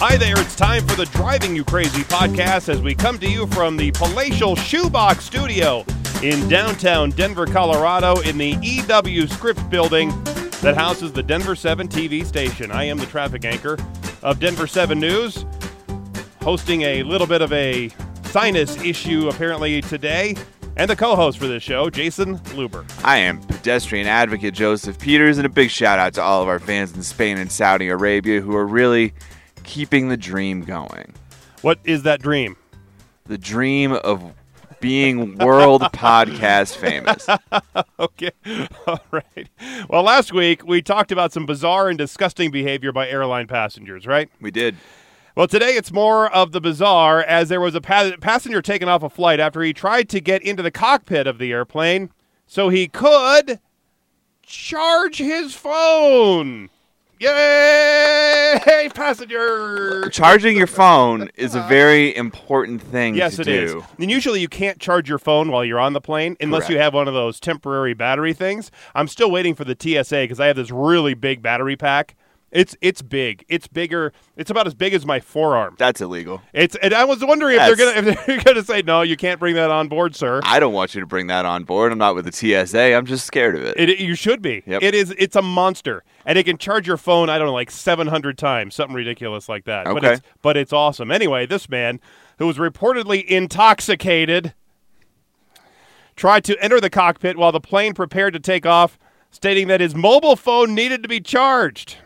Hi there, it's time for the Driving You Crazy podcast as we come to you from the palatial Shoebox Studio in downtown Denver, Colorado, in the EW Scripps building that houses the Denver 7 TV station. I am the traffic anchor of Denver 7 News, hosting a little bit of a sinus issue apparently today, and the co host for this show, Jason Luber. I am pedestrian advocate Joseph Peters, and a big shout out to all of our fans in Spain and Saudi Arabia who are really keeping the dream going. What is that dream? The dream of being world podcast famous. okay. All right. Well, last week we talked about some bizarre and disgusting behavior by airline passengers, right? We did. Well, today it's more of the bizarre as there was a pa- passenger taken off a flight after he tried to get into the cockpit of the airplane so he could charge his phone. Yay, passenger! Charging your phone is a uh-huh. very important thing Yes, to it do. is. And usually you can't charge your phone while you're on the plane unless Correct. you have one of those temporary battery things. I'm still waiting for the TSA because I have this really big battery pack. It's it's big. It's bigger. It's about as big as my forearm. That's illegal. It's and I was wondering if they're gonna if they're gonna say no, you can't bring that on board, sir. I don't want you to bring that on board. I'm not with the TSA. I'm just scared of it. It, you should be. Yep. It is. It's a monster, and it can charge your phone. I don't know, like seven hundred times, something ridiculous like that. But Okay. it's, but it's awesome. Anyway, this man who was reportedly intoxicated tried to enter the cockpit while the plane prepared to take off, stating that his mobile phone needed to be charged.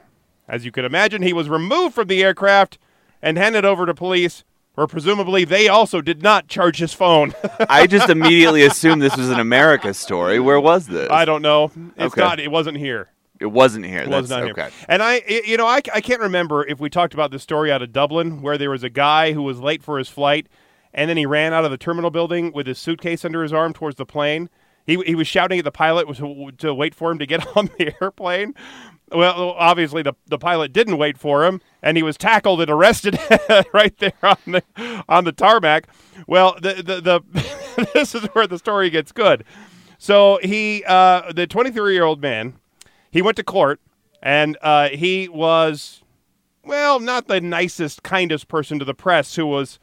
As you can imagine, he was removed from the aircraft and handed over to police, where presumably they also did not charge his phone. I just immediately assumed this was an America story. Where was this? I don't know. It's Okay. not. It wasn't here. it wasn't here. It That's was not okay. here. And I, I- you know, I, I can't remember if we talked about this story out of Dublin where there was a guy who was late for his flight, and then he ran out of the terminal building with his suitcase under his arm towards the plane. He, he was shouting at the pilot to, to wait for him to get on the airplane. Well, obviously the the pilot didn't wait for him, and he was tackled and arrested right there on the on the tarmac. Well, the the, the this is where the story gets good. So he, uh, the 23 year old man, he went to court, and uh, he was, well, not the nicest, kindest person to the press who was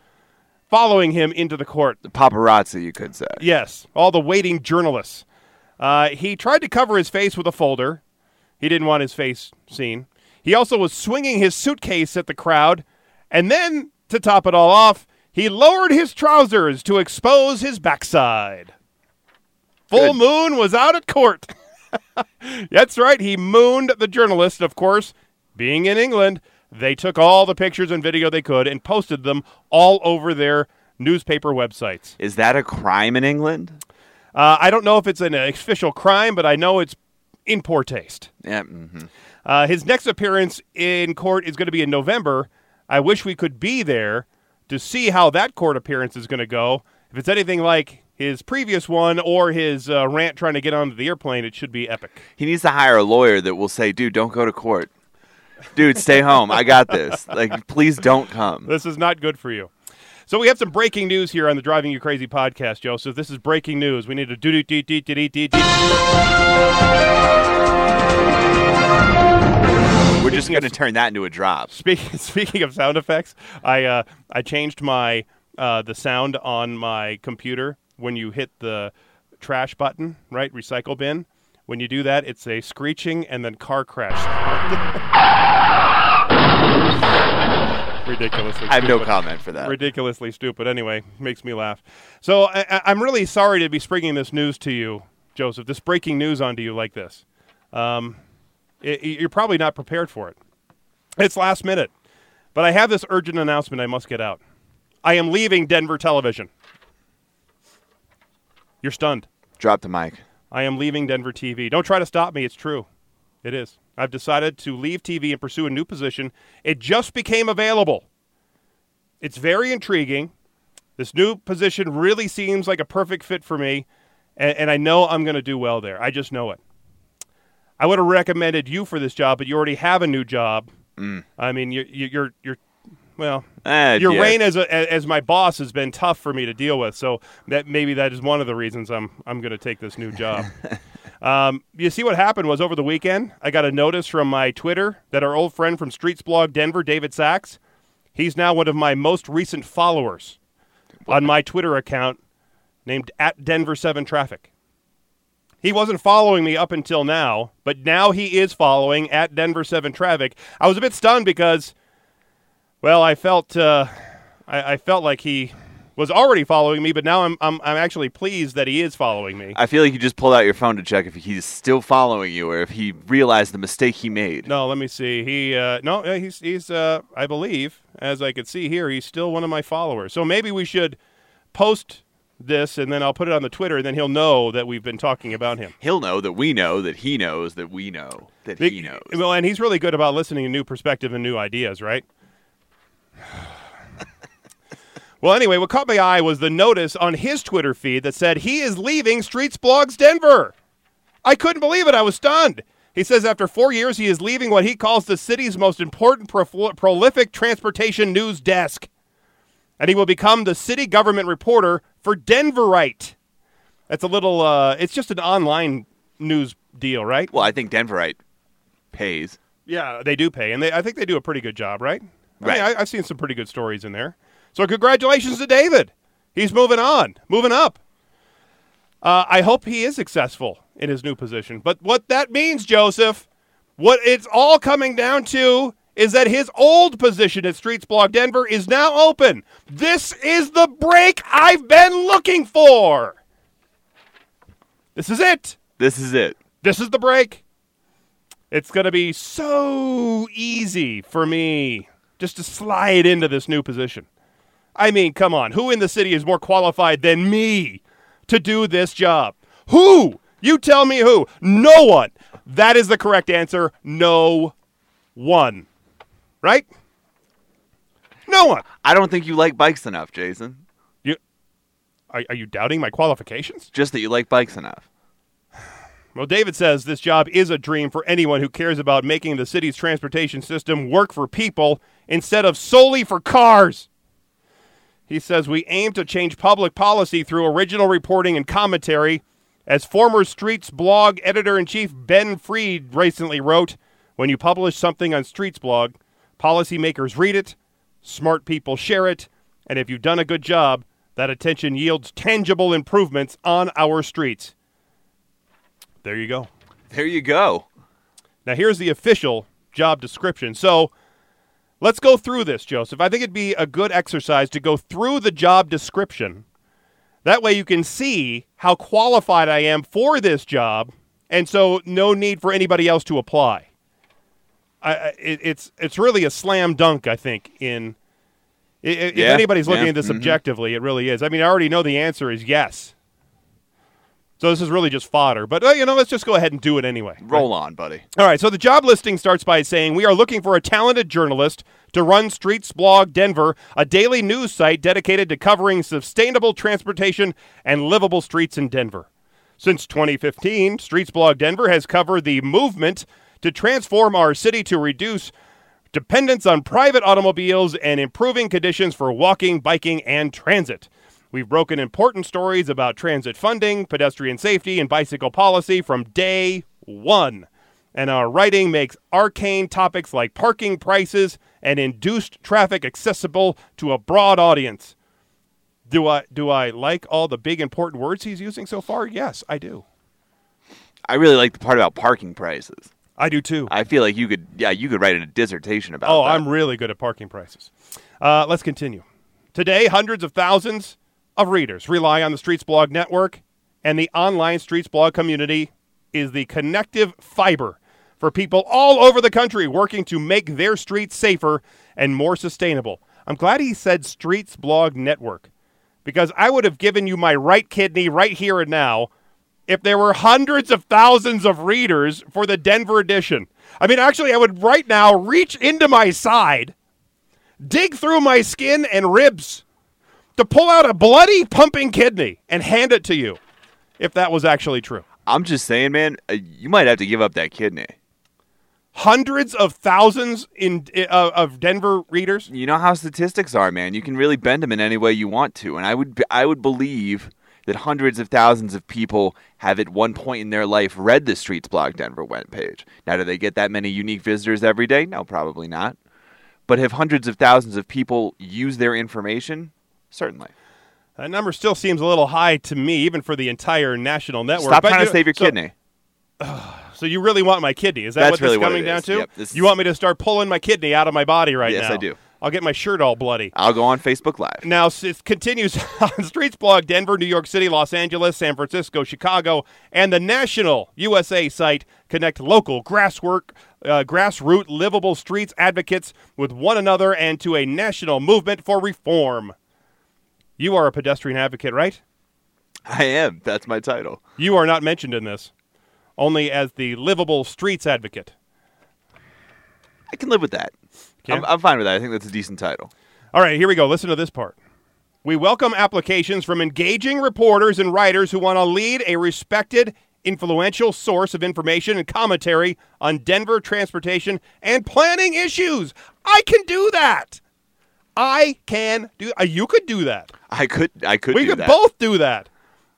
following him into the court. The paparazzi, you could say. Yes, all the waiting journalists. Uh, he tried to cover his face with a folder. He didn't want his face seen. He also was swinging his suitcase at the crowd. And then, to top it all off, he lowered his trousers to expose his backside. Full Good. moon was out at court. That's right. He mooned the journalist, of course. Being in England, they took all the pictures and video they could and posted them all over their newspaper websites. Is that a crime in England? Uh, I don't know if it's an official crime, but I know it's in poor taste. Yeah. hmm Uh, his next appearance in court is going to be in November. I wish we could be there to see how that court appearance is going to go. If it's anything like his previous one or his uh, rant trying to get onto the airplane, it should be epic. He needs to hire a lawyer that will say, "Dude, don't go to court. Dude, stay home. I got this. Like, please don't come." This is not good for you. So we have some breaking news here on the Driving You Crazy podcast, Joseph. This is breaking news. We need to do do do do do do do. We're just going to turn that into a drop. Speaking speaking of sound effects, I uh, I changed my uh, the sound on my computer when you hit the trash button, right? Recycle bin. When you do that, it's a screeching and then car crash. Ridiculously. I have no comment for that. Ridiculously stupid. Anyway, makes me laugh. So I, I- I'm really sorry to be springing this news to you, Joseph. This breaking news onto you like this. Um, i- i- you're probably not prepared for it. It's last minute, but I have this urgent announcement I must get out. I am leaving Denver Television. You're stunned. Drop the mic. I am leaving Denver TV. Don't try to stop me. It's true. It is. I've decided to leave TV and pursue a new position. It just became available. It's very intriguing. This new position really seems like a perfect fit for me, and, and I know I'm going to do well there. I just know it. I would have recommended you for this job, but you already have a new job. I mean, you're, you're, you're, well, Eh, your yeah. reign as a, as my boss has been tough for me to deal with. So that maybe that is one of the reasons I'm I'm going to take this new job. um, you see what happened was over the weekend, I got a notice from my Twitter that our old friend from Streets Blog Denver, David Sachs, He's now one of my most recent followers on my Twitter account named at Denver 7 Traffic. He wasn't following me up until now, but now he is following at Denver 7 Traffic. I was a bit stunned because, well, I felt uh, I, I felt like he was already following me, but now I'm, I'm I'm actually pleased that he is following me. I feel like you just pulled out your phone to check if he's still following you or if he realized the mistake he made. No, let me see. He uh, no, he's he's uh, I believe, as I could see here, he's still one of my followers. So maybe we should post this and then I'll put it on the Twitter and then he'll know that we've been talking about him. He'll know that we know that he knows that we know that he knows. Well, and he's really good about listening to new perspective and new ideas, right? well, anyway, what caught my eye was the notice on his Twitter feed that said he is leaving Streets Blogs Denver. I couldn't believe it. I was stunned. He says after four years, he is leaving what he calls the city's most important, pro- prolific transportation news desk. And he will become the city government reporter for Denverite. That's a little, uh, it's just an online news deal, right? Well, I think Denverite pays. Yeah, they do pay, and they, I think they do a pretty good job, right? I Right. mean, I, I've seen some pretty good stories in there. So congratulations to David. He's moving on, moving up. Uh, I hope he is successful in his new position. But what that means, Joseph, what it's all coming down to is that his old position at Streets Blog Denver is now open. This is the break I've been looking for. This is it. This is it. This is the break. It's going to be so easy for me just to slide into this new position. I mean, come on. Who in the city is more qualified than me to do this job? Who? You tell me who. No one. That is the correct answer. No one. Right? No one. I don't think you like bikes enough, Jason. You are, are you doubting my qualifications? Just that you like bikes enough. Well, David says this job is a dream for anyone who cares about making the city's transportation system work for people instead of solely for cars. He says we aim to change public policy through original reporting and commentary. As former Streets blog editor in chief Ben Fried recently wrote, when you publish something on Streets blog, policymakers read it, smart people share it, and if you've done a good job, that attention yields tangible improvements on our streets. There you go. There you go. Now, here's the official job description. So let's go through this, Joseph. I think it'd be a good exercise to go through the job description. That way you can see how qualified I am for this job, and so no need for anybody else to apply. I, it, it's it's really a slam dunk, I think. In i- if Yeah, anybody's looking yeah, at this mhm. objectively, it really is. I mean, I already know the answer is yes. So this is really just fodder. But uh, you know, let's just go ahead and do it anyway. Roll on, buddy. All right, so the job listing starts by saying we are looking for a talented journalist to run Streets Blog Denver, a daily news site dedicated to covering sustainable transportation and livable streets in Denver. Since 2015, Streets Blog Denver has covered the movement to transform our city to reduce dependence on private automobiles and improving conditions for walking, biking, and transit. We've broken important stories about transit funding, pedestrian safety, and bicycle policy from day one. And our writing makes arcane topics like parking prices and induced traffic accessible to a broad audience. Do I do I like all the big important words he's using so far? Yes, I do. I really like the part about parking prices. I do too. I feel like you could, yeah, you could write a dissertation about. Oh, that. I'm really good at parking prices. Uh, let's continue. Today, hundreds of thousands of readers rely on the Streets Blog network, and the online Streets Blog community is the connective fiber for people all over the country working to make their streets safer and more sustainable. I'm glad he said Streets Blog Network because I would have given you my right kidney right here and now if there were hundreds of thousands of readers for the Denver edition. I mean, actually, I would right now reach into my side, dig through my skin and ribs to pull out a bloody pumping kidney and hand it to you if that was actually true. I'm just saying, man, uh, you might have to give up that kidney. Hundreds of thousands in uh, of Denver readers. You know how statistics are, man. You can really bend them in any way you want to, and I would, I would believe that hundreds of thousands of people have at one point in their life read the Streets Blog Denver web page. Now, do they get that many unique visitors every day? No, probably not. But have hundreds of thousands of people use their information? Certainly. That number still seems a little high to me, even for the entire national network. Stop But trying to save your so- kidney. So you really want my kidney? Is that That's what really this coming down is. to? Yep, this you want me to start pulling my kidney out of my body right Yes, now? Yes, I do. I'll get my shirt all bloody. I'll go on Facebook Live. Now it continues on Streets Blog Denver, New York City, Los Angeles, San Francisco, Chicago, and the national USA site connect local grasswork, uh, grassroots livable streets advocates with one another and to a national movement for reform. You are a pedestrian advocate, right? I am. That's my title. You are not mentioned in this, only as the livable streets advocate. I can live with that. I'm, I'm fine with that. I think that's a decent title. All right, here we go. Listen to this part. We welcome applications from engaging reporters and writers who want to lead a respected, influential source of information and commentary on Denver transportation and planning issues. I can do that. I can do. Uh, you could do that. I could. I could. we do could that. both do that.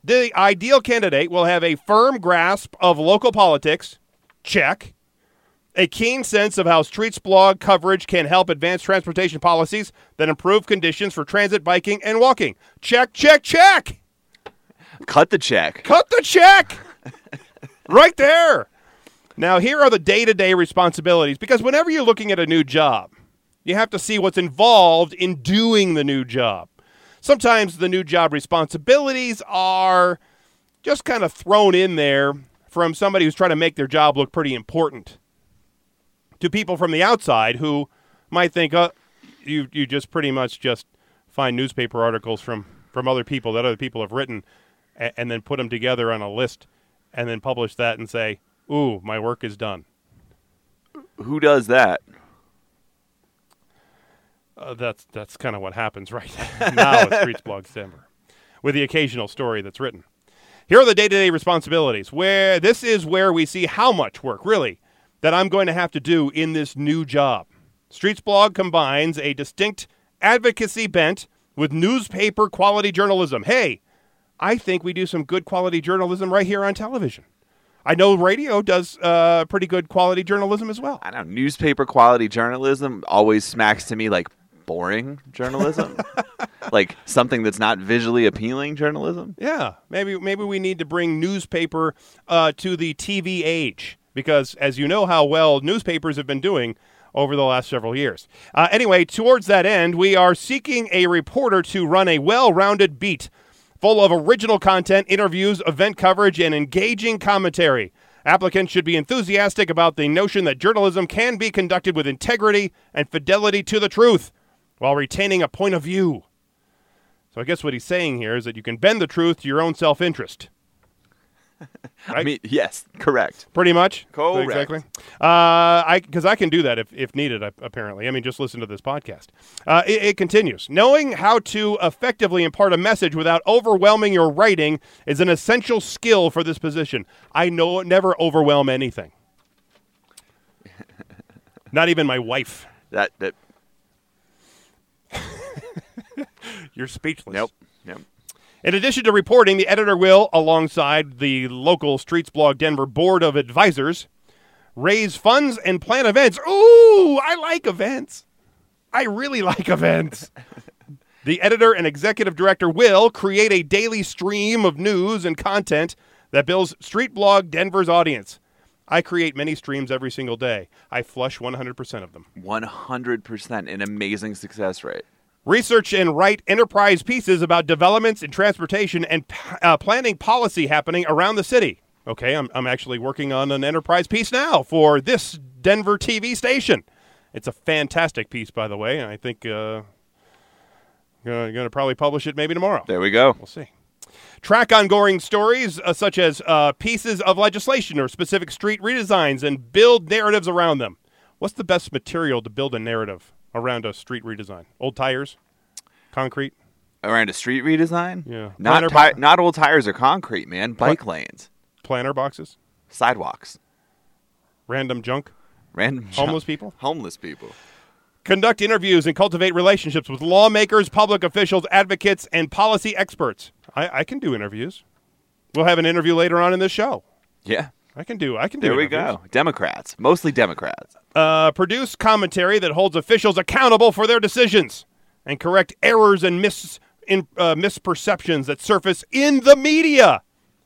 The ideal candidate will have a firm grasp of local politics. Check. A keen sense of how Streets blog coverage can help advance transportation policies that improve conditions for transit, biking, and walking. Check, check, check. Cut the check. Cut the check. right there. Now, here are the day to day responsibilities because whenever you're looking at a new job, you have to see what's involved in doing the new job. Sometimes the new job responsibilities are just kind of thrown in there from somebody who's trying to make their job look pretty important to people from the outside who might think, uh, you, you just pretty much just find newspaper articles from, from other people that other people have written and, and then put them together on a list and then publish that and say, ooh, my work is done. Who does that? Uh, that's that's kind of what happens right now at Streets Blogs Denver, with the occasional story that's written. Here are the day-to-day responsibilities. Where this is where we see how much work really that I'm going to have to do in this new job. Streets Blog combines a distinct advocacy bent with newspaper quality journalism. Hey, I think we do some good quality journalism right here on television. I know radio does uh, pretty good quality journalism as well. I know. Newspaper quality journalism always smacks to me like boring journalism, like something that's not visually appealing journalism. Yeah, maybe maybe we need to bring newspaper uh, to the TV age because, as you know, how well newspapers have been doing over the last several years. Uh, anyway, towards that end, we are seeking a reporter to run a well-rounded beat full of original content, interviews, event coverage, and engaging commentary. Applicants should be enthusiastic about the notion that journalism can be conducted with integrity and fidelity to the truth while retaining a point of view. So I guess what he's saying here is that you can bend the truth to your own self-interest. I mean, yes, correct. Pretty much. Correct. Exactly. Uh, I because I can do that if, if needed. Apparently, I mean, just listen to this podcast. Uh, it, it continues. Knowing how to effectively impart a message without overwhelming your writing is an essential skill for this position. I know never overwhelm anything. Not even my wife. That that You're speechless. nope. In addition to reporting, the editor will, alongside the local Streets Blog Denver Board of Advisors, raise funds and plan events. Ooh, I like events. I really like events. the editor and executive director will create a daily stream of news and content that builds Street Blog Denver's audience. I create many streams every single day. I flush 100% of them. One hundred percent, an amazing success rate. Research and write enterprise pieces about developments in transportation and uh, planning policy happening around the city. Okay, I'm, I'm actually working on an enterprise piece now for this Denver TV station. It's a fantastic piece, by the way, and I think uh, going to probably publish it maybe tomorrow. There we go. We'll see. Track ongoing stories uh, such as uh, pieces of legislation or specific street redesigns and build narratives around them. What's the best material to build a narrative around a street redesign? Old tires? Concrete? Around a street redesign. Yeah. Not ti- not old tires or concrete, man. Bike lanes, Planter boxes? sidewalks, Random junk? random Homeless junk- people? Homeless people. Conduct interviews and cultivate relationships with lawmakers, public officials, advocates, and policy experts. I, I can do interviews. We'll have an interview later on in this show. Yeah, I can do. I can do. There we interviews. go. Democrats, mostly Democrats. Uh, produce commentary that holds officials accountable for their decisions and correct errors and mis in, uh, misperceptions that surface in the media.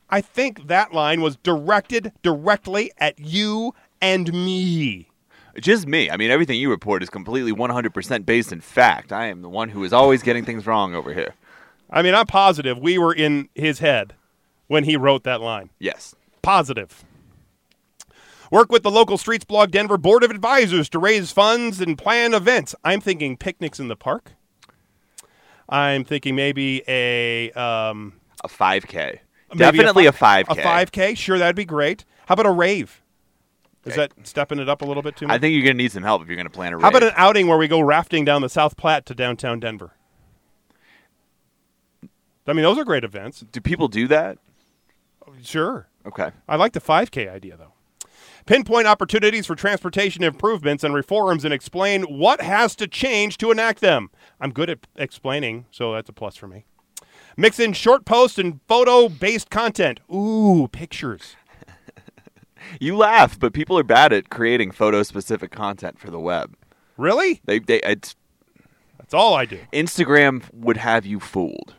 I think that line was directed directly at you and me. Just me. I mean, everything you report is completely 100% based in fact. I am the one who is always getting things wrong over here. I mean, I'm positive we were in his head when he wrote that line. Yes. Positive. Work with the local Streets Blog Denver Board of Advisors to raise funds and plan events. I'm thinking picnics in the park. I'm thinking maybe a um, A 5K. Definitely a, fi- 5K. A 5K, sure, that'd be great. How about a rave? Is that stepping it up a little bit too much? I think you're going to need some help if you're going to plan a Rave. How about an outing where we go rafting down the South Platte to downtown Denver? I mean, those are great events. Do people do that? Sure. Okay. I like the 5K idea, though. Pinpoint opportunities for transportation improvements and reforms and explain what has to change to enact them. I'm good at explaining, so that's a plus for me. Mix in short post and photo based content. Ooh, pictures. You laugh, but people are bad at creating photo specific content for the web. Really? They, they, it's, That's all I do. Instagram would have you fooled.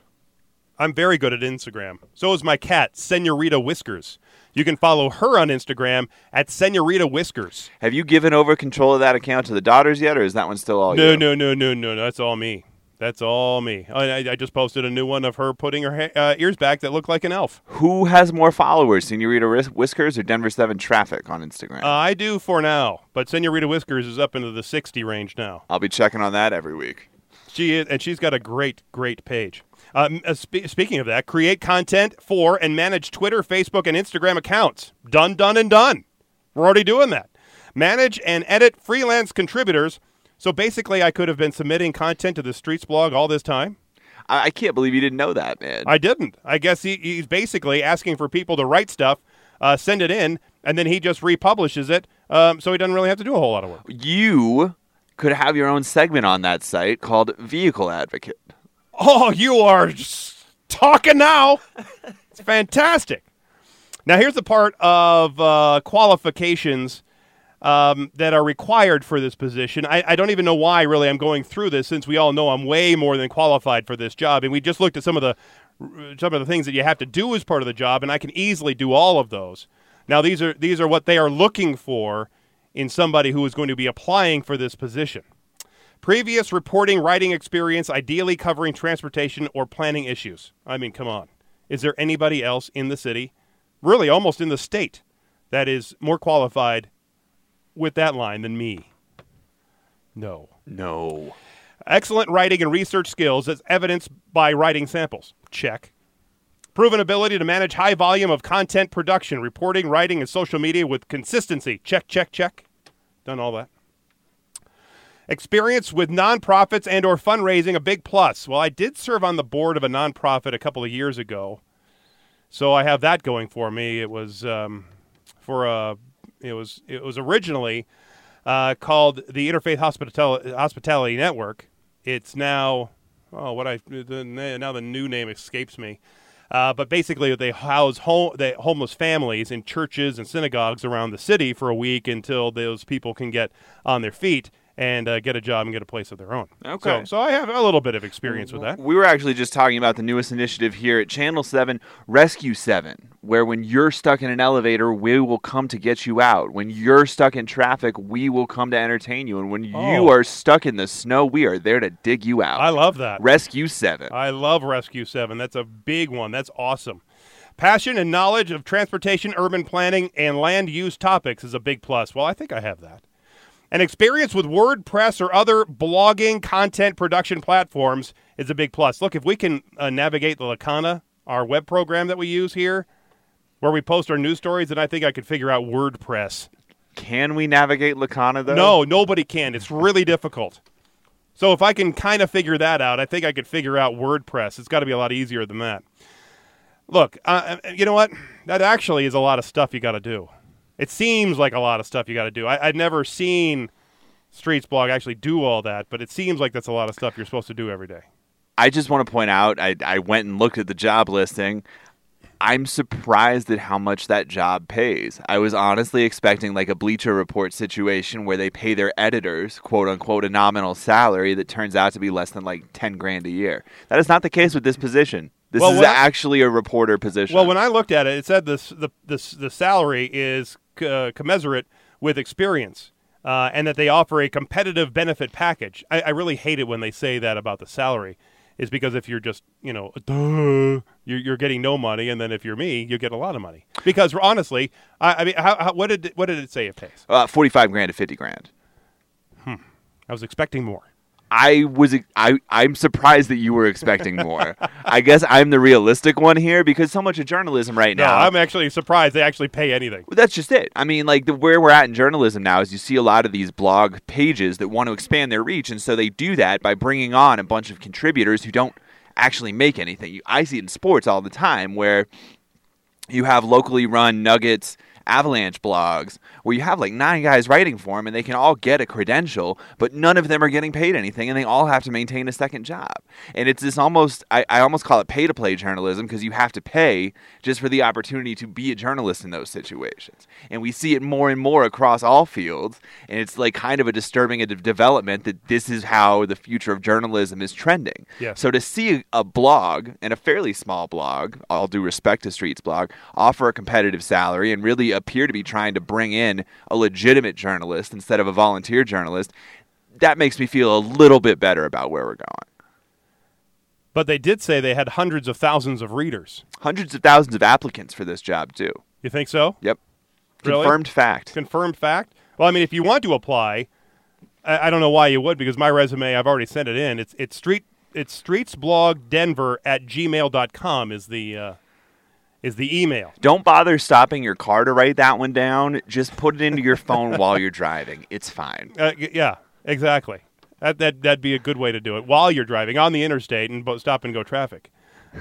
I'm very good at Instagram. So is my cat, Senorita Whiskers. You can follow her on Instagram at Senorita Whiskers. Have you given over control of that account to the daughters yet, or is that one still all No, you? no, no, no, no. That's all me. That's all me. I, I- just posted a new one of her putting her ha- uh, ears back that looked like an elf. Who has more followers, Senorita Whis- Whiskers or Denver 7 Traffic on Instagram? Uh, I do for now, but Senorita Whiskers is up into the 60 range now. I'll be checking on that every week. She is, and she's got a great, great page. Um, uh, spe- speaking of that, create content for and manage Twitter, Facebook, and Instagram accounts. Done, done, and done. We're already doing that. Manage and edit freelance contributors. So basically, I could have been submitting content to the Streets blog all this time. I, I can't believe you didn't know that, man. I didn't. I guess he, he's basically asking for people to write stuff, uh, send it in, and then he just republishes it. Um, so he doesn't really have to do a whole lot of work. you could have your own segment on that site called Vehicle Advocate. Oh, you are talking now. it's fantastic. Now, here's the part of uh, qualifications um, that are required for this position. I, I don't even know why, really, I'm going through this, since we all know I'm way more than qualified for this job. And we just looked at some of the some of the things that you have to do as part of the job, and I can easily do all of those. Now, these are these are what they are looking for in somebody who is going to be applying for this position. Previous reporting writing experience, ideally covering transportation or planning issues. I mean, come on. Is there anybody else in the city, really almost in the state, that is more qualified with that line than me? No. No. Excellent writing and research skills as evidenced by writing samples. Check. Proven ability to manage high volume of content production, reporting, writing, and social media with consistency. Check, check, check. Done all that. Experience with nonprofits and or fundraising a big plus. Well, I did serve on the board of a nonprofit a couple of years ago, so I have that going for me. It was um, for a it was it was originally uh, called the Interfaith Hospital- Hospitality Network. It's now oh what I the, now the new name escapes me. Uh, but basically, they house home, they, homeless families in churches and synagogues around the city for a week until those people can get on their feet and uh, get a job and get a place of their own. Okay. So, so I have a little bit of experience with that. We were actually just talking about the newest initiative here at Channel 7, Rescue 7, where when you're stuck in an elevator, we will come to get you out. When you're stuck in traffic, we will come to entertain you. And when you Oh. are stuck in the snow, we are there to dig you out. I love that. Rescue 7. I love Rescue 7. That's a big one. That's awesome. Passion and knowledge of transportation, urban planning, and land use topics is a big plus. Well, I think I have that. An experience with WordPress or other blogging content production platforms is a big plus. Look, if we can uh, navigate the Lakana, our web program that we use here, where we post our news stories, then I think I could figure out WordPress. Can we navigate Lakana, though? No, nobody can. It's really difficult. So if I can kind of figure that out, I think I could figure out WordPress. It's got to be a lot easier than that. Look, uh, uh, you know what? That actually is a lot of stuff you got to do. It seems like a lot of stuff you got to do. I, I'd never seen Streets Blog actually do all that, but it seems like that's a lot of stuff you're supposed to do every day. I just want to point out I, I went and looked at the job listing. I'm surprised at how much that job pays. I was honestly expecting like a Bleacher Report situation where they pay their editors, quote unquote, a nominal salary that turns out to be less than like 10 grand a year. That is not the case with this position. This Well, is actually a reporter position. Well, when I looked at it, it said this the this the salary is uh, commensurate with experience, uh, and that they offer a competitive benefit package. I, I really hate it when they say that about the salary, is because if you're just you know duh, you're, you're getting no money, and then if you're me, you get a lot of money. Because honestly, I, I mean, how, how, what did what did it say it pays? uh, 45 grand to 50 grand. Hmm. I was expecting more. I was I I'm surprised that you were expecting more. I guess I'm the realistic one here because so much of journalism right now No, now. I'm actually surprised they actually pay anything. Well, that's just it. I mean, like the, where we're at in journalism now is you see a lot of these blog pages that want to expand their reach, and so they do that by bringing on a bunch of contributors who don't actually make anything. You, I see it in sports all the time where you have locally run Nuggets Avalanche blogs where you have like nine guys writing for them and they can all get a credential, but none of them are getting paid anything and they all have to maintain a second job. And it's this almost, I, I almost call it pay to play journalism because you have to pay just for the opportunity to be a journalist in those situations. And we see it more and more across all fields. And it's like kind of a disturbing development that this is how the future of journalism is trending. Yes. So to see a blog and a fairly small blog, all due respect to Streets blog, offer a competitive salary and really appear to be trying to bring in a legitimate journalist instead of a volunteer journalist, that makes me feel a little bit better about where we're going. But they did say they had hundreds of thousands of readers. Hundreds of thousands of applicants for this job too. You think so? Yep. Really? Confirmed fact. confirmed fact. Well, I mean, if you want to apply, I, I don't know why you would because my resume I've already sent it in. It's it's street it's streetsblogdenver at gmail.com is the uh, is the email. Don't bother stopping your car to write that one down. Just put it into your phone while you're driving. It's fine. Uh, yeah, exactly. That that that'd be a good way to do it while you're driving on the interstate and stop and go traffic.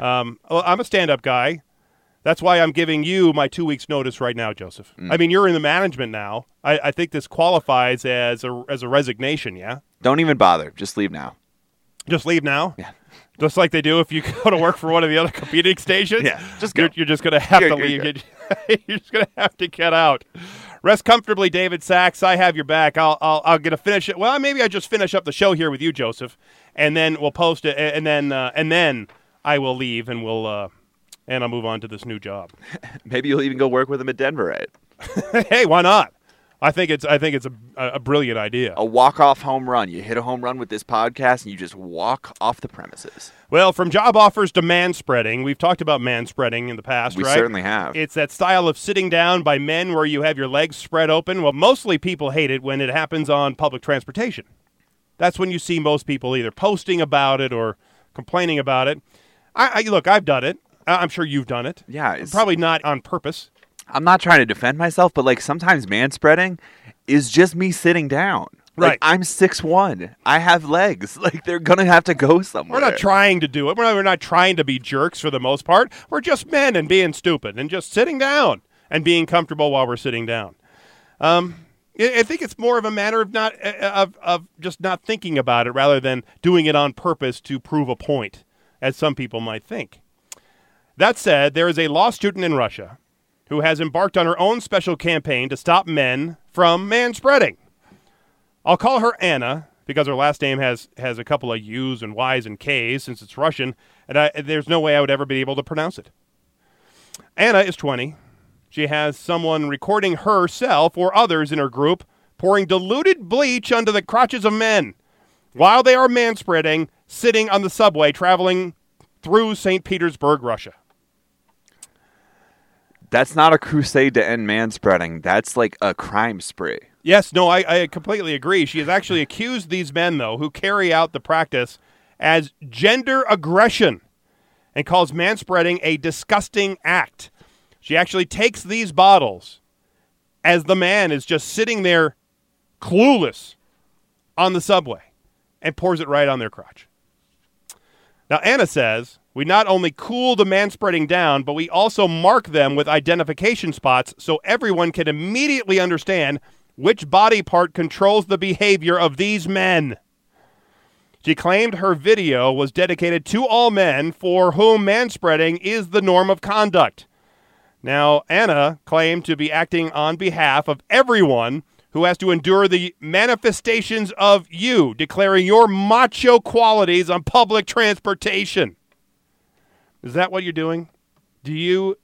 Um, well, I'm a stand-up guy. That's why I'm giving you my two weeks' notice right now, Joseph. I mean, you're in the management now. I, I think this qualifies as a as a resignation. Yeah. Don't even bother. Just leave now. Just leave now. Yeah. Just like they do if you go to work for one of the other competing stations. Yeah, just go. You're, you're just going to have to leave. You're just going to have to get out. Rest comfortably, David Sachs. I have your back. I'll I'll I'll get to finish it. Well, maybe I just finish up the show here with you, Joseph, and then we'll post it, and then uh, and then I will leave, and we'll uh, and I'll move on to this new job. Maybe you'll even go work with him at Denver, right? hey, why not? I think it's I think it's a, a brilliant idea. A walk-off home run. You hit a home run with this podcast, and you just walk off the premises. Well, from job offers to man spreading, we've talked about man spreading in the past, We right? certainly have. It's that style of sitting down by men where you have your legs spread open. Well, mostly people hate it when it happens on public transportation. That's when you see most people either posting about it or complaining about it. I, I look, I've done it. I'm sure you've done it. Yeah, it's- probably not on purpose. I'm not trying to defend myself, but like sometimes man spreading is just me sitting down. Like, Right. I'm six one. I have legs. Like they're gonna have to go somewhere. We're not trying to do it. We're not, we're not trying to be jerks for the most part. We're just men and being stupid and just sitting down and being comfortable while we're sitting down. Um, I think it's more of a matter of not uh, of of just not thinking about it rather than doing it on purpose to prove a point, as some people might think. That said, there is a law student in Russia who has embarked on her own special campaign to stop men from man spreading. I'll call her Anna because her last name has has a couple of U's and Y's and K's since it's Russian, and I, there's no way I would ever be able to pronounce it. Anna is 20. She has someone recording herself or others in her group pouring diluted bleach onto the crotches of men while they are manspreading, sitting on the subway traveling through St. Petersburg, Russia. That's not a crusade to end man spreading. That's like a crime spree. Yes, no, I, I completely agree. She has actually accused these men, though, who carry out the practice as gender aggression and calls manspreading a disgusting act. She actually takes these bottles as the man is just sitting there clueless on the subway and pours it right on their crotch. Now, Anna says we not only cool the manspreading down, but we also mark them with identification spots so everyone can immediately understand which body part controls the behavior of these men. She claimed her video was dedicated to all men for whom manspreading is the norm of conduct. Now, Anna claimed to be acting on behalf of everyone who has to endure the manifestations of you, declaring your macho qualities on public transportation. Is that what you're doing? Do you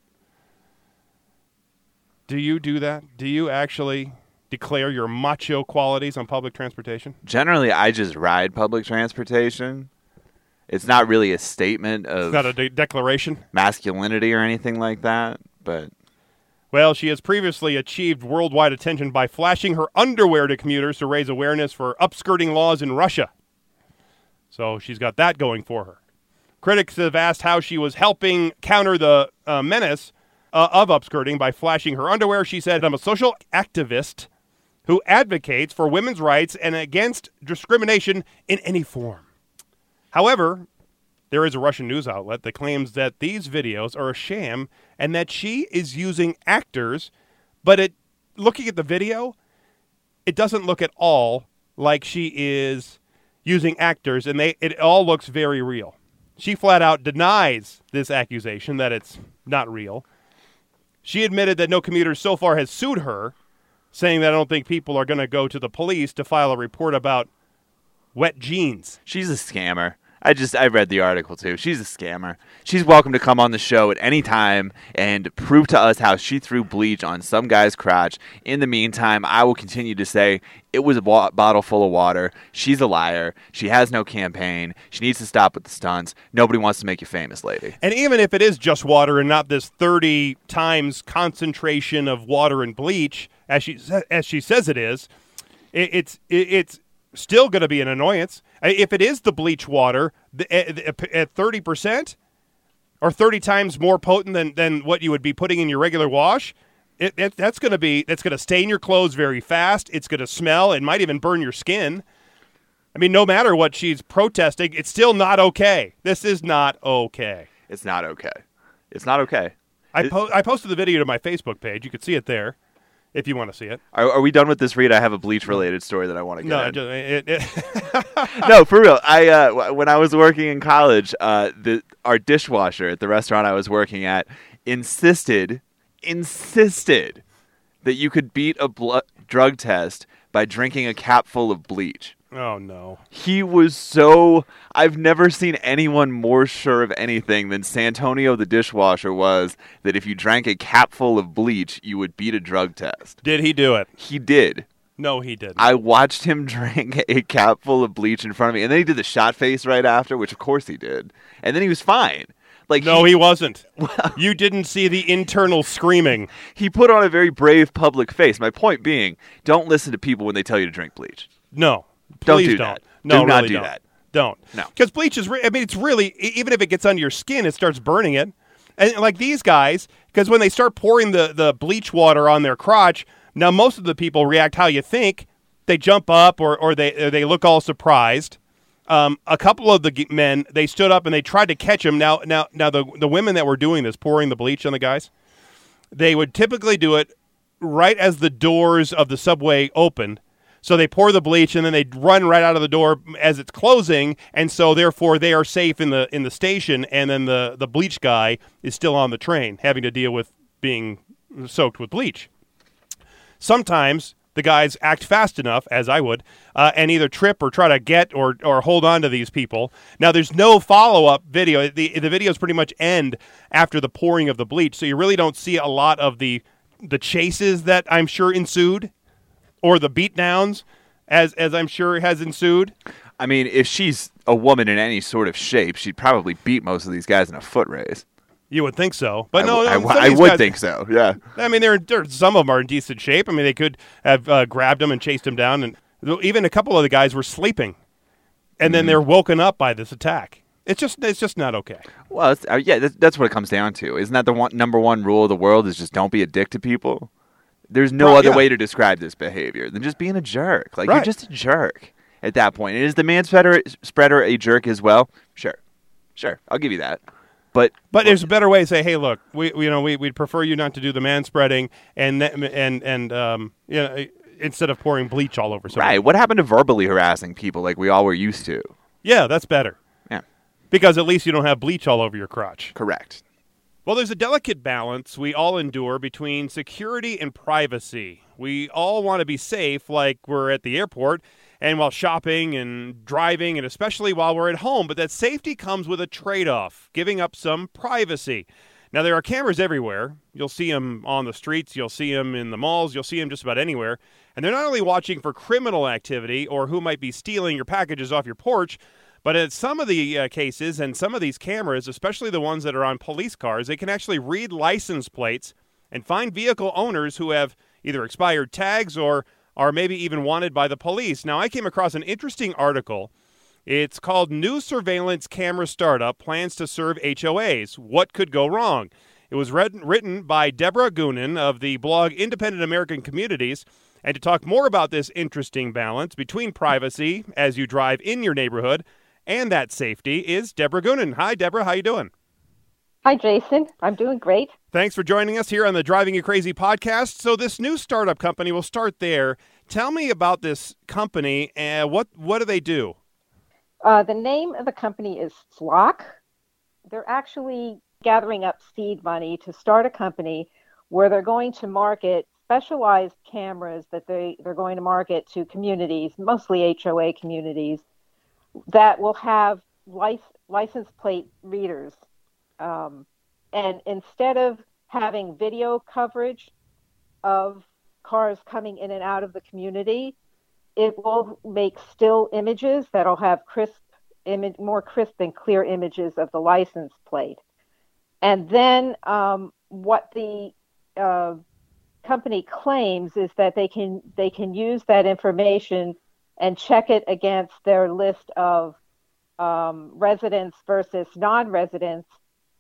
do you do that? Do you actually declare your macho qualities on public transportation? Generally, I just ride public transportation. It's not really a statement of It's not a de- declaration. masculinity or anything like that, but Well, she has previously achieved worldwide attention by flashing her underwear to commuters to raise awareness for upskirting laws in Russia. So she's got that going for her. Critics have asked how she was helping counter the uh, menace uh, of upskirting by flashing her underwear. She said, I'm a social activist who advocates for women's rights and against discrimination in any form. However, there is a Russian news outlet that claims that these videos are a sham and that she is using actors, but it looking at the video, it doesn't look at all like she is using actors and they it all looks very real. She flat out denies this accusation that it's not real. She admitted that no commuter so far has sued her, saying that I don't think people are going to go to the police to file a report about wet jeans. she's a scammer. I just I read the article too. She's a scammer. She's welcome to come on the show at any time and prove to us how she threw bleach on some guy's crotch. In the meantime, I will continue to say it was a wa- bottle full of water. She's a liar. She has no campaign. She needs to stop with the stunts. Nobody wants to make you famous, lady. And even if it is just water and not this 30 times concentration of water and bleach, as she as she says it is, it, it's it, it's still going to be an annoyance. If it is the bleach water at at eh, eh, eh, 30 percent or 30 times more potent than than what you would be putting in your regular wash. It, it, that's going to be that's going to stain your clothes very fast. It's going to smell. It might even burn your skin. I mean, no matter what she's protesting, it's still not okay. This is not okay. It's not okay. It's not okay. I, po- I posted the video to my Facebook page. You can see it there if you want to see it. Are, are we done with this read? I have a bleach related story that I want to get. No, just- it, it, no, for real. I uh, w- when I was working in college, uh, the our dishwasher at the restaurant I was working at insisted insisted that you could beat a blo- drug test by drinking a cap full of bleach. Oh no. He was so I've never seen anyone more sure of anything than Santonio the dishwasher was that if you drank a cap full of bleach, you would beat a drug test. Did he do it? He did. No, he didn't. I watched him drink a cap full of bleach in front of me, and then he did the shot face right after, which of course he did, and then he was fine. Like no, he, he wasn't. you didn't see the internal screaming. he put on a very brave public face. My point being, don't listen to people when they tell you to drink bleach. No, Don't please do don't. that. No, Do not really do don't. that. Don't. No. because bleach is. Re- I mean, it's really even if it gets under your skin, it starts burning it. And like these guys, because when they start pouring the the bleach water on their crotch, now most of the people react how you think. They jump up or or they or they look all surprised. Um, a couple of the men they stood up and they tried to catch him. Now now now the the women that were doing this, pouring the bleach on the guys, they would typically do it right as the doors of the subway opened. So they pour the bleach and then they run right out of the door as it's closing, and so therefore they are safe in the in the station, and then the the bleach guy is still on the train, having to deal with being soaked with bleach. Sometimes the guys act fast enough, as I would, uh, and either trip or try to get or, or hold on to these people. Now, there's no follow up video. The, the videos pretty much end after the pouring of the bleach, so you really don't see a lot of the the chases that I'm sure ensued, or the beatdowns, as as I'm sure has ensued. I mean, if she's a woman in any sort of shape, she'd probably beat most of these guys in a foot race. You would think so, but I no, w- I no, w- I would guys- think so. Yeah. I mean, they're, they're some of them are in decent shape. I mean, they could have uh, grabbed him and chased him down, and even a couple of the guys were sleeping, and then they're woken up by this attack. It's just it's just not okay. Well, it's, uh, yeah, that's, that's what it comes down to. Isn't that the one, number one rule of the world? Is just don't be a dick to people. There's no other yeah. way to describe this behavior than just being a jerk. Like Right. you're just a jerk at that point. And is the man spreader, spreader a jerk as well? Sure, sure, I'll give you that. But But there's a better way to say, hey, look, we, we you know we we'd prefer you not to do the man spreading and and and um you know instead of pouring bleach all over somebody. right, what happened to verbally harassing people like we all were used to? Yeah, that's better. Yeah. Because at least you don't have bleach all over your crotch. Correct. Well, there's a delicate balance we all endure between security and privacy. We all want to be safe, like we're at the airport and while shopping and driving, and especially while we're at home, but that safety comes with a trade off, giving up some privacy. Now, there are cameras everywhere. You'll see them on the streets, you'll see them in the malls, you'll see them just about anywhere. And they're not only watching for criminal activity or who might be stealing your packages off your porch, but in some of the uh, cases and some of these cameras, especially the ones that are on police cars, they can actually read license plates and find vehicle owners who have either expired tags or are maybe even wanted by the police. Now, I came across an interesting article. It's called New Surveillance Camera Startup Plans to Serve HOAs. What could go wrong? It was read, written by Deborah Goonan of the blog Independent American Communities. And to talk more about this interesting balance between privacy as you drive in your neighborhood and that safety is Deborah Goonan. Hi, Deborah. How you doing? Hi, Jason. I'm doing great. Thanks for joining us here on the Driving You Crazy podcast. So, this new startup company, we'll start there. Tell me about this company and what what do they do? Uh, the name of the company is Flock. They're actually gathering up seed money to start a company where they're going to market specialized cameras that they, they're going to market to communities, mostly HOA communities, that will have lic- license plate readers. Um, and instead of having video coverage of cars coming in and out of the community, it will make still images that'll have crisp image, more crisp and clear images of the license plate. And then um, what the uh, company claims is that they can they can use that information and check it against their list of um, residents versus non-residents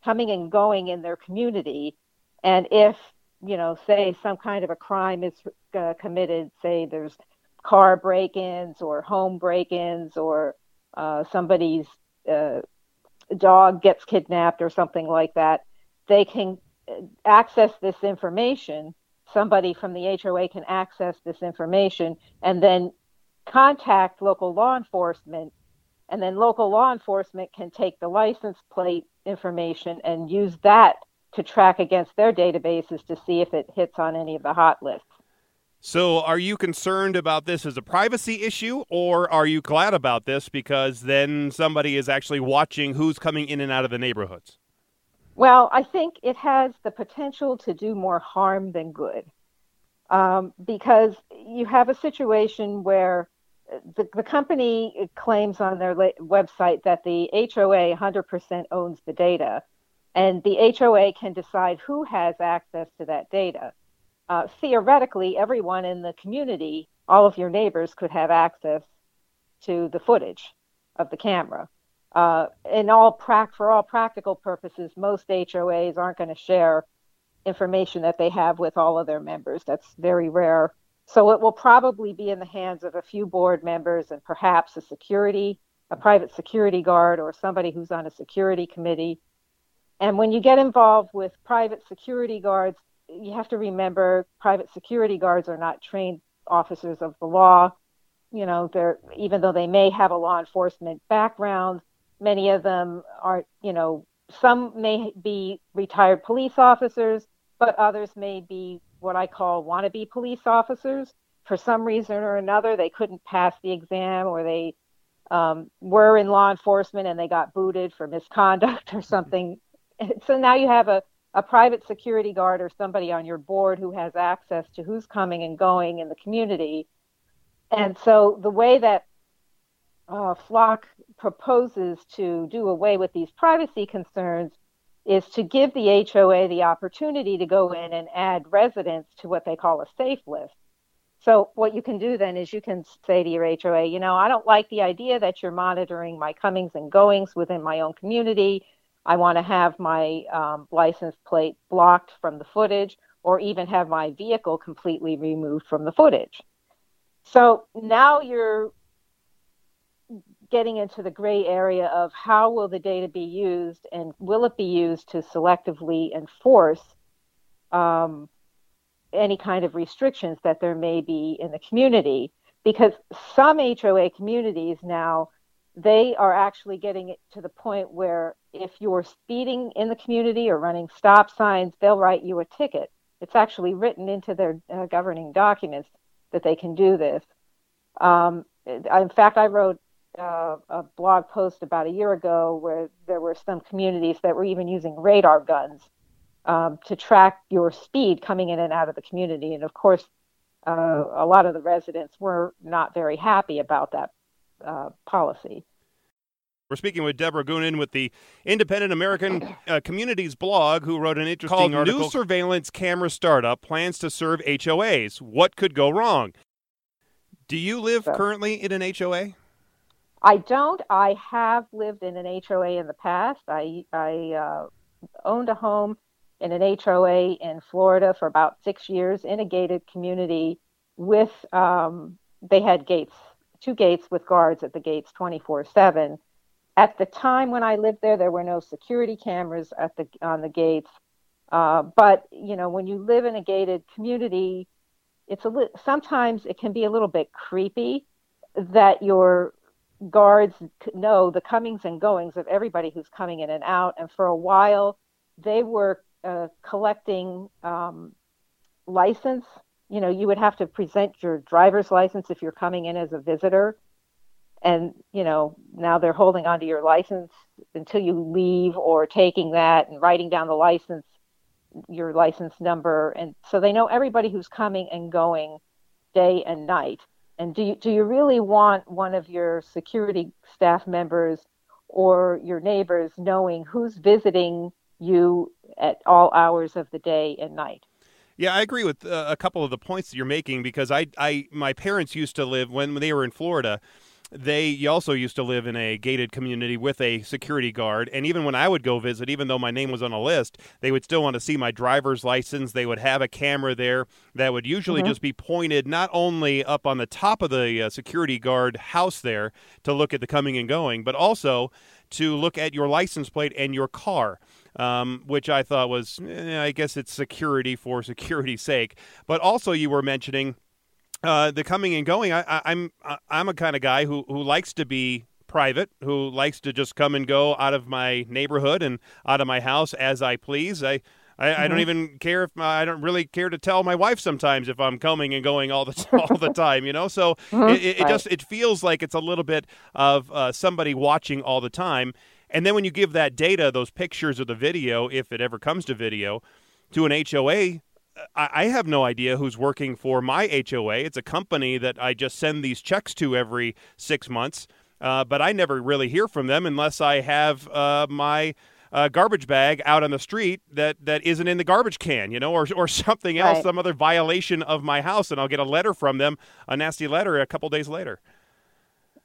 coming and going in their community. And if you know, say some kind of a crime is uh, committed, say there's car break-ins or home break-ins or uh, somebody's uh, dog gets kidnapped or something like that, they can uh, access this information. Somebody from the HOA can access this information and then contact local law enforcement, and then local law enforcement can take the license plate information and use that to track against their databases to see if it hits on any of the hot lists. So, are you concerned about this as a privacy issue, or are you glad about this because then somebody is actually watching who's coming in and out of the neighborhoods? Well, I think it has the potential to do more harm than good um, because you have a situation where the, the company claims on their website that the HOA 100% owns the data, and the HOA can decide who has access to that data. Uh, theoretically, everyone in the community, all of your neighbors, could have access to the footage of the camera. Uh, in all prac- for all practical purposes, most HOAs aren't going to share information that they have with all of their members. That's very rare so it will probably be in the hands of a few board members and perhaps a security, a private security guard or somebody who's on a security committee. And when you get involved with private security guards, you have to remember private security guards are not trained officers of the law. You know, they're even though they may have a law enforcement background, many of them are, you know, some may be retired police officers, but others may be what I call wannabe police officers. For some reason or another, they couldn't pass the exam or they um, were in law enforcement and they got booted for misconduct or something. So now you have a, a private security guard or somebody on your board who has access to who's coming and going in the community. And so the way that uh, Flock proposes to do away with these privacy concerns is to give the HOA the opportunity to go in and add residents to what they call a safe list. So what you can do then is you can say to your HOA, you know, I don't like the idea that you're monitoring my comings and goings within my own community. I want to have my um, license plate blocked from the footage or even have my vehicle completely removed from the footage. So now you're getting into the gray area of how will the data be used and will it be used to selectively enforce um, any kind of restrictions that there may be in the community because some HOA communities now they are actually getting it to the point where if you're speeding in the community or running stop signs, they'll write you a ticket. It's actually written into their uh, governing documents that they can do this. Um, in fact, I wrote uh, a blog post about a year ago where there were some communities that were even using radar guns um, to track your speed coming in and out of the community. And of course, uh, a lot of the residents were not very happy about that uh, policy. We're speaking with Deborah Goonan with the Independent American uh, Communities blog, who wrote an interesting called article. New surveillance camera startup plans to serve HOAs. What could go wrong? Do you live so, currently in an HOA? I don't. I have lived in an HOA in the past. I I uh, owned a home in an HOA in Florida for about six years in a gated community with um, they had gates two gates with guards at the gates 24 7. At the time when I lived there, there were no security cameras at the on the gates. Uh, but you know, when you live in a gated community, it's a li- sometimes it can be a little bit creepy that your guards know the comings and goings of everybody who's coming in and out. And for a while, they were uh, collecting um, license you know, you would have to present your driver's license if you're coming in as a visitor. And, you know, now they're holding onto your license until you leave or taking that and writing down the license, your license number. And so they know everybody who's coming and going day and night. And do you, do you really want one of your security staff members or your neighbors knowing who's visiting you at all hours of the day and night? Yeah, I agree with uh, a couple of the points that you're making because I, I, my parents used to live when they were in Florida. They also used to live in a gated community with a security guard. And even when I would go visit, even though my name was on a list, they would still want to see my driver's license. They would have a camera there that would usually mm-hmm. just be pointed not only up on the top of the uh, security guard house there to look at the coming and going, but also to look at your license plate and your car um, which I thought was, eh, I guess it's security for security's sake. But also, you were mentioning uh, the coming and going. I, I'm I'm a kind of guy who who likes to be private, who likes to just come and go out of my neighborhood and out of my house as I please. I I, mm-hmm. I, don't mm-hmm. even care if I don't really care to tell my wife sometimes if I'm coming and going all the all the time, you know. So mm-hmm. it, it, it just it feels like it's a little bit of uh, somebody watching all the time, and then when you give that data, those pictures or the video, if it ever comes to video, to an HOA, I have no idea who's working for my HOA. It's a company that I just send these checks to every six months, uh, but I never really hear from them unless I have uh, my uh, garbage bag out on the street that, that isn't in the garbage can, you know, or, or something else, right. some other violation of my house, and I'll get a letter from them, a nasty letter, a couple days later.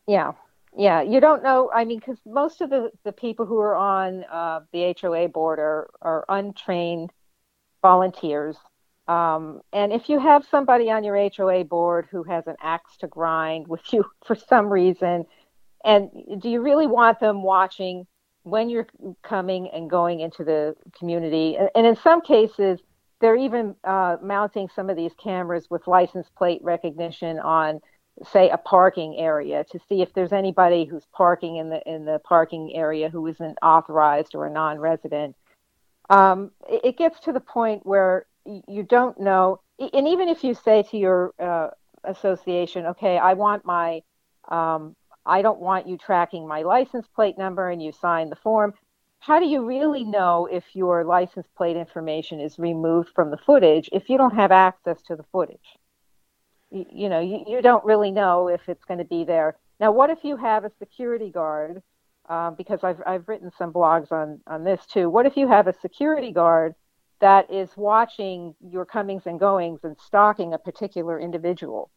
Yeah, yeah, you don't know. I mean, because most of the, the people who are on uh, the HOA board are, are untrained volunteers. Um, and if you have somebody on your HOA board who has an axe to grind with you for some reason, and do you really want them watching when you're coming and going into the community? And, in some cases, they're even uh, mounting some of these cameras with license plate recognition on say a parking area to see if there's anybody who's parking in the in the parking area who isn't authorized or a non-resident. Um, it, it, gets to the point where you don't know, and even if you say to your uh, association, "Okay, I want my, um, I don't want you tracking my license plate number," and you sign the form. How do you really know if your license plate information is removed from the footage if you don't have access to the footage? you, you know, you, you don't really know if it's going to be there. Now, what if you have a security guard? Uh, because I've I've written some blogs on on this too. What if you have a security guard that is watching your comings and goings and stalking a particular individual?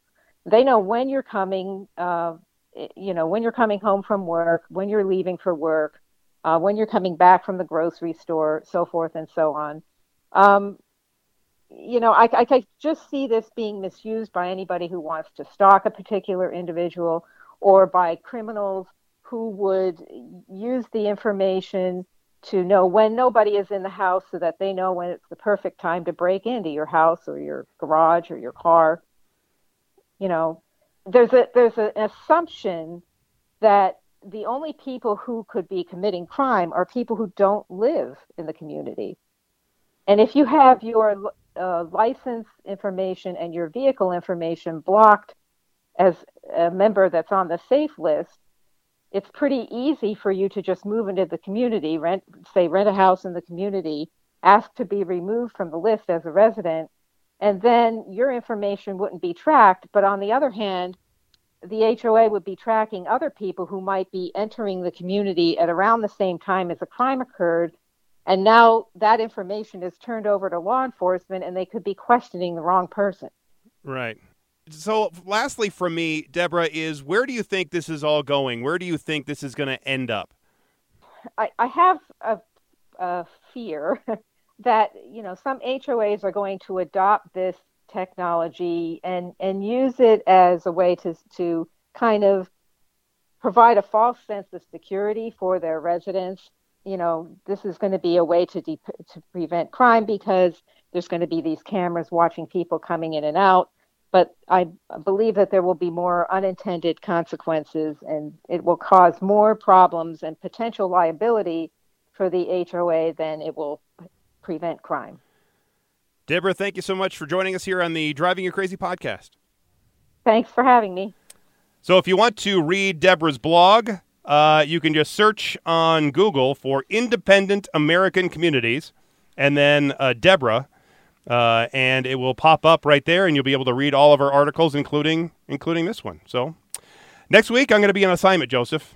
They know when you're coming, uh, you know, when you're coming home from work, when you're leaving for work, uh, when you're coming back from the grocery store, so forth and so on. Um, you know, I, I, I just see this being misused by anybody who wants to stalk a particular individual or by criminals who would use the information to know when nobody is in the house so that they know when it's the perfect time to break into your house or your garage or your car. You know, there's a there's an assumption that the only people who could be committing crime are people who don't live in the community. And if you have your uh, license information and your vehicle information blocked as a member that's on the safe list, it's pretty easy for you to just move into the community, rent, say, rent a house in the community, ask to be removed from the list as a resident, and then your information wouldn't be tracked. But on the other hand, the HOA would be tracking other people who might be entering the community at around the same time as a crime occurred. And now that information is turned over to law enforcement and they could be questioning the wrong person. Right. So, lastly, from me, Deborah, is where do you think this is all going? Where do you think this is going to end up? I, I have a, a fear that you know some HOAs are going to adopt this technology and and use it as a way to to kind of provide a false sense of security for their residents. You know, this is going to be a way to de- to prevent crime because there's going to be these cameras watching people coming in and out. But I believe that there will be more unintended consequences, and it will cause more problems and potential liability for the HOA than it will prevent crime. Deborah, thank you so much for joining us here on the Driving You Crazy podcast. Thanks for having me. So, if you want to read Deborah's blog, uh, you can just search on Google for Independent American Communities and then uh, Deborah, uh, and it will pop up right there, and you'll be able to read all of our articles, including including this one. So, next week I'm going to be on assignment, Joseph.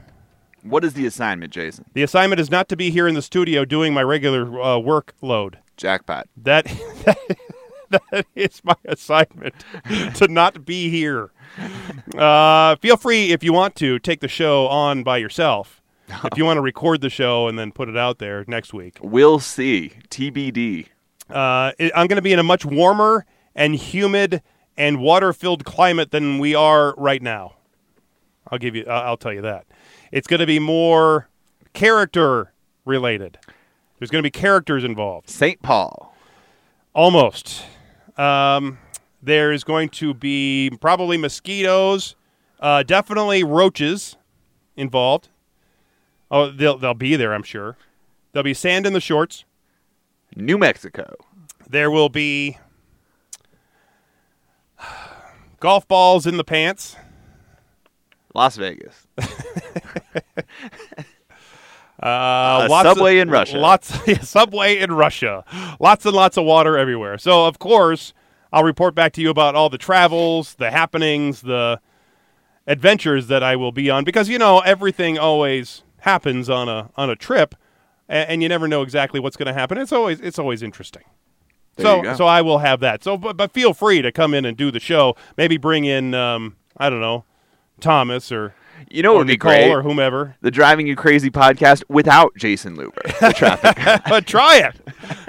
What is the assignment, Jason? The assignment is not to be here in the studio doing my regular uh, workload. Jackpot. That, that is my assignment to not be here. Uh, feel free if you want to take the show on by yourself. If you want to record the show and then put it out there next week, We'll see. TBD. Uh, I'm going to be in a much warmer and humid and water-filled climate than we are right now. I'll give you. I'll tell you that. It's going to be more character related. There's going to be characters involved. St. Paul. Almost. Um, there's going to be probably mosquitoes, uh, definitely roaches involved. Oh, they'll they'll be there, I'm sure. There'll be sand in the shorts. New Mexico. There will be golf balls in the pants. Las Vegas. Uh, lots subway of- in Russia. Lots yeah, subway in Russia. Lots and lots of water everywhere. So of course, I'll report back to you about all the travels, the happenings, the adventures that I will be on because you know everything always happens on a on a trip, and, and you never know exactly what's going to happen. It's always it's always interesting. There so so I will have that. So but, but feel free to come in and do the show. Maybe bring in um, I don't know Thomas or You know what would be Nicole great? or whomever. the Driving You Crazy podcast without Jason Luber. The traffic. but try it.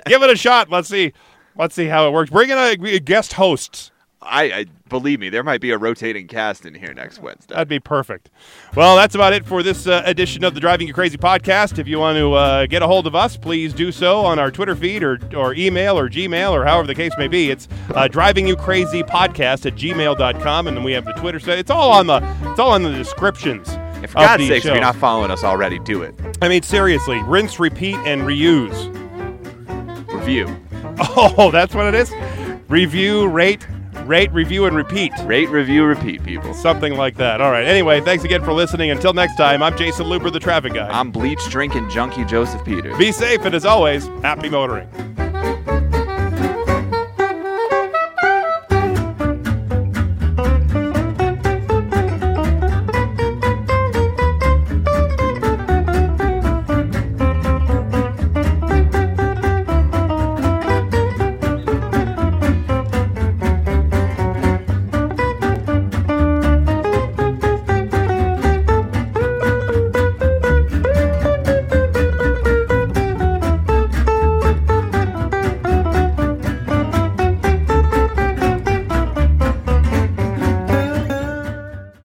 Give it a shot. Let's see. Let's see how it works. Bring in a, a guest host. I, I believe me, there might be a rotating cast in here next Wednesday. That'd be perfect. Well, that's about it for this uh, edition of the Driving You Crazy podcast. If you want to uh, get a hold of us, please do so on our Twitter feed or, or email or Gmail or however the case may be. It's uh, Driving You Crazy podcast at gmail.com. And then we have the Twitter site. It's all on the it's all on the descriptions. And for God's sakes, if you're not following us already, do it. I mean, seriously, rinse, repeat, and reuse. Review. Oh, that's what it is? Review, rate, rate, review, and repeat. Rate, review, repeat, people. Something like that. All right. Anyway, thanks again for listening. Until next time, I'm Jason Luber, the traffic guy. I'm bleach drinking junkie Joseph Peters. Be safe, and as always, happy motoring.